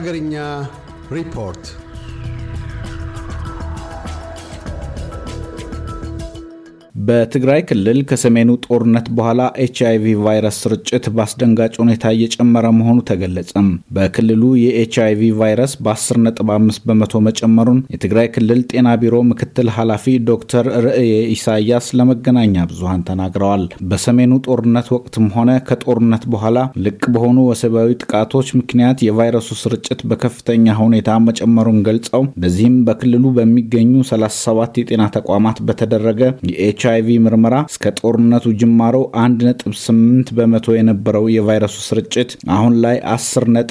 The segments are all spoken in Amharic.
ሀገርኛ ሪፖርት። በትግራይ ክልል ከሰሜኑ ጦርነት በኋላ ኤች አይቪ ቫይረስ ስርጭት በአስደንጋጭ ሁኔታ እየጨመረ መሆኑ ተገለጸም። በክልሉ የኤች አይቪ ቫይረስ በ10.5 በመቶ መጨመሩን የትግራይ ክልል ጤና ቢሮ ምክትል ኃላፊ ዶክተር ርእየ ኢሳያስ ለመገናኛ ብዙሃን ተናግረዋል። በሰሜኑ ጦርነት ወቅትም ሆነ ከጦርነት በኋላ ልቅ በሆኑ ወሲባዊ ጥቃቶች ምክንያት የቫይረሱ ስርጭት በከፍተኛ ሁኔታ መጨመሩን ገልጸው በዚህም በክልሉ በሚገኙ 37 የጤና ተቋማት በተደረገ የኤች አይቪ ምርመራ እስከ ጦርነቱ ጅማሮ 1.8 በመቶ የነበረው የቫይረሱ ስርጭት አሁን ላይ 10.5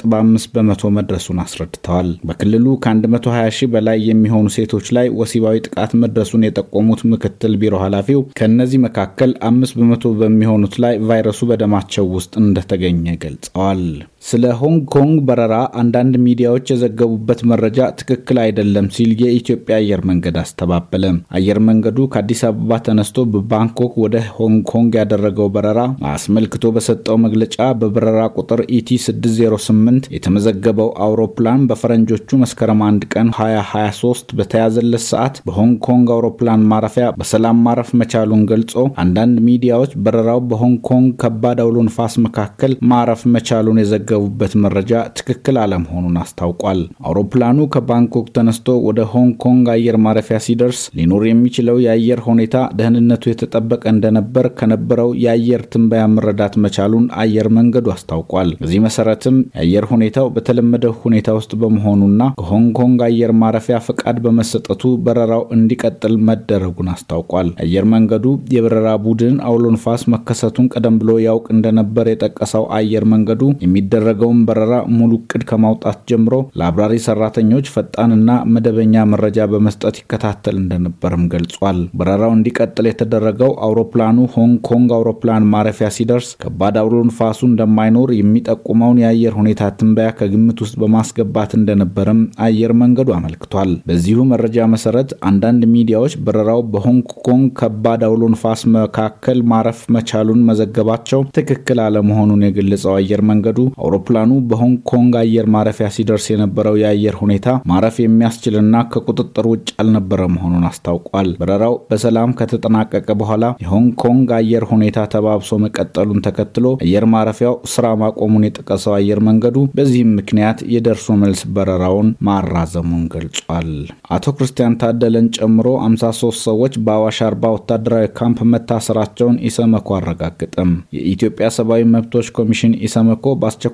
በመቶ መድረሱን አስረድተዋል። በክልሉ ከ120 ሺህ በላይ የሚሆኑ ሴቶች ላይ ወሲባዊ ጥቃት መድረሱን የጠቆሙት ምክትል ቢሮ ኃላፊው ከእነዚህ መካከል አምስት በመቶ በሚሆኑት ላይ ቫይረሱ በደማቸው ውስጥ እንደተገኘ ገልጸዋል። ስለ ሆንግ ኮንግ በረራ አንዳንድ ሚዲያዎች የዘገቡበት መረጃ ትክክል አይደለም ሲል የኢትዮጵያ አየር መንገድ አስተባበለ። አየር መንገዱ ከአዲስ አበባ ተነስቶ በባንኮክ ወደ ሆንግ ኮንግ ያደረገው በረራ አስመልክቶ በሰጠው መግለጫ በበረራ ቁጥር ኢቲ 608 የተመዘገበው አውሮፕላን በፈረንጆቹ መስከረም 1 ቀን 2023 በተያዘለት ሰዓት በሆንግ ኮንግ አውሮፕላን ማረፊያ በሰላም ማረፍ መቻሉን ገልጾ አንዳንድ ሚዲያዎች በረራው በሆንግ ኮንግ ከባድ አውሎ ንፋስ መካከል ማረፍ መቻሉን የዘገ የተዘገቡበት መረጃ ትክክል አለመሆኑን አስታውቋል። አውሮፕላኑ ከባንኮክ ተነስቶ ወደ ሆንግ ኮንግ አየር ማረፊያ ሲደርስ ሊኖር የሚችለው የአየር ሁኔታ ደህንነቱ የተጠበቀ እንደነበር ከነበረው የአየር ትንበያ መረዳት መቻሉን አየር መንገዱ አስታውቋል። በዚህ መሰረትም የአየር ሁኔታው በተለመደው ሁኔታ ውስጥ በመሆኑና ከሆንግ ኮንግ አየር ማረፊያ ፈቃድ በመሰጠቱ በረራው እንዲቀጥል መደረጉን አስታውቋል። አየር መንገዱ የበረራ ቡድን አውሎ ንፋስ መከሰቱን ቀደም ብሎ ያውቅ እንደነበር የጠቀሰው አየር መንገዱ የሚደ የሚደረገውን በረራ ሙሉ እቅድ ከማውጣት ጀምሮ ለአብራሪ ሰራተኞች ፈጣንና መደበኛ መረጃ በመስጠት ይከታተል እንደነበርም ገልጿል። በረራው እንዲቀጥል የተደረገው አውሮፕላኑ ሆንግ ኮንግ አውሮፕላን ማረፊያ ሲደርስ ከባድ አውሎ ንፋሱ እንደማይኖር የሚጠቁመውን የአየር ሁኔታ ትንበያ ከግምት ውስጥ በማስገባት እንደነበርም አየር መንገዱ አመልክቷል። በዚሁ መረጃ መሰረት አንዳንድ ሚዲያዎች በረራው በሆንግ ኮንግ ከባድ አውሎ ንፋስ መካከል ማረፍ መቻሉን መዘገባቸው ትክክል አለመሆኑን የገለጸው አየር መንገዱ አውሮፕላኑ በሆንግ ኮንግ አየር ማረፊያ ሲደርስ የነበረው የአየር ሁኔታ ማረፍ የሚያስችልና ከቁጥጥር ውጭ ያልነበረ መሆኑን አስታውቋል። በረራው በሰላም ከተጠናቀቀ በኋላ የሆንግ ኮንግ አየር ሁኔታ ተባብሶ መቀጠሉን ተከትሎ አየር ማረፊያው ስራ ማቆሙን የጠቀሰው አየር መንገዱ በዚህም ምክንያት የደርሶ መልስ በረራውን ማራዘሙን ገልጿል። አቶ ክርስቲያን ታደለን ጨምሮ 53 ሰዎች በአዋሽ አርባ ወታደራዊ ካምፕ መታሰራቸውን ኢሰመኮ አረጋግጠም። የኢትዮጵያ ሰብአዊ መብቶች ኮሚሽን ኢሰመኮ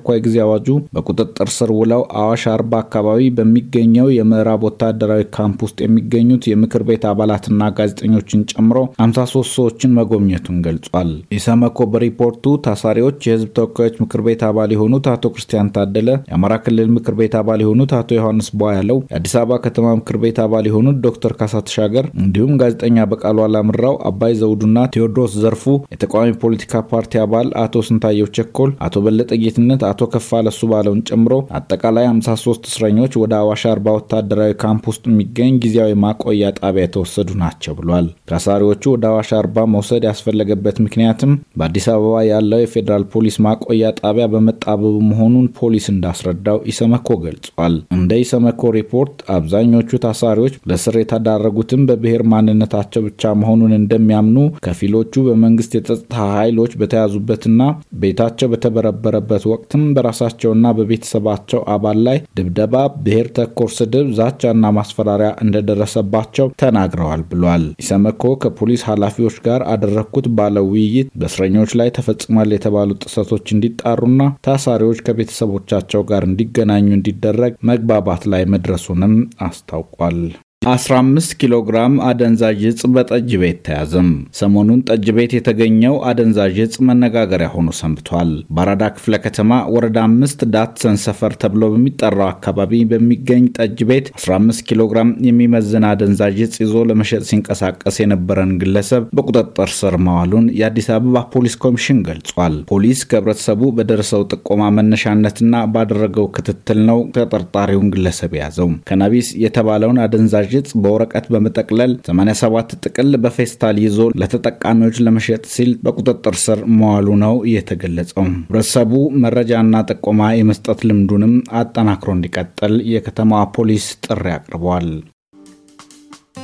በአስቸኳይ ጊዜ አዋጁ በቁጥጥር ስር ውለው አዋሽ አርባ አካባቢ በሚገኘው የምዕራብ ወታደራዊ ካምፕ ውስጥ የሚገኙት የምክር ቤት አባላትና ጋዜጠኞችን ጨምሮ 53 ሰዎችን መጎብኘቱን ገልጿል። ኢሰመኮ በሪፖርቱ ታሳሪዎች የህዝብ ተወካዮች ምክር ቤት አባል የሆኑት አቶ ክርስቲያን ታደለ፣ የአማራ ክልል ምክር ቤት አባል የሆኑት አቶ ዮሐንስ ቧያለው፣ የአዲስ አበባ ከተማ ምክር ቤት አባል የሆኑት ዶክተር ካሳ ተሻገር እንዲሁም ጋዜጠኛ በቃሉ አላምራው፣ አባይ ዘውዱና ቴዎድሮስ ዘርፉ፣ የተቃዋሚ ፖለቲካ ፓርቲ አባል አቶ ስንታየው ቸኮል፣ አቶ በለጠ ጌትነት፣ አቶ ከፋለ ሱባለውን ጨምሮ አጠቃላይ 53 እስረኞች ወደ አዋሽ አርባ ወታደራዊ ካምፕ ውስጥ የሚገኝ ጊዜያዊ ማቆያ ጣቢያ የተወሰዱ ናቸው ብሏል። ታሳሪዎቹ ወደ አዋሽ አርባ መውሰድ ያስፈለገበት ምክንያትም በአዲስ አበባ ያለው የፌዴራል ፖሊስ ማቆያ ጣቢያ በመጣበቡ መሆኑን ፖሊስ እንዳስረዳው ኢሰመኮ ገልጿል። እንደ ኢሰመኮ ሪፖርት አብዛኞቹ ታሳሪዎች ለስር የተዳረጉትም በብሔር ማንነታቸው ብቻ መሆኑን እንደሚያምኑ፣ ከፊሎቹ በመንግስት የጸጥታ ኃይሎች በተያዙበትና ቤታቸው በተበረበረበት ወቅትም በራሳቸውና በቤተሰባቸው አባል ላይ ድብደባ፣ ብሔር ተኮር ስድብ፣ ዛቻና ማስፈራሪያ እንደደረሰባቸው ተናግረዋል ብሏል። ኢሰመኮ ከፖሊስ ኃላፊዎች ጋር አደረግኩት ባለው ውይይት በእስረኞች ላይ ተፈጽሟል የተባሉ ጥሰቶች እንዲጣሩና ታሳሪዎች ከቤተሰቦቻቸው ጋር እንዲገናኙ እንዲደረግ መግባባት ላይ መድረሱንም አስታውቋል። 15 ኪሎ ግራም አደንዛዥ እጽ በጠጅ ቤት ተያዘም። ሰሞኑን ጠጅ ቤት የተገኘው አደንዛዥ እጽ መነጋገሪያ ሆኖ ሰንብቷል። በአራዳ ክፍለ ከተማ ወረዳ አምስት ዳትሰን ሰፈር ተብሎ በሚጠራው አካባቢ በሚገኝ ጠጅ ቤት 15 ኪሎ ግራም የሚመዝን አደንዛዥ እጽ ይዞ ለመሸጥ ሲንቀሳቀስ የነበረን ግለሰብ በቁጥጥር ስር መዋሉን የአዲስ አበባ ፖሊስ ኮሚሽን ገልጿል። ፖሊስ ከህብረተሰቡ በደረሰው ጥቆማ መነሻነትና ባደረገው ክትትል ነው ተጠርጣሪውን ግለሰብ የያዘው። ከናቢስ የተባለውን አደንዛዥ እጽ በወረቀት በመጠቅለል 87 ጥቅል በፌስታል ይዞ ለተጠቃሚዎች ለመሸጥ ሲል በቁጥጥር ስር መዋሉ ነው የተገለጸው። ህብረተሰቡ መረጃና ጥቆማ የመስጠት ልምዱንም አጠናክሮ እንዲቀጥል የከተማዋ ፖሊስ ጥሪ አቅርቧል።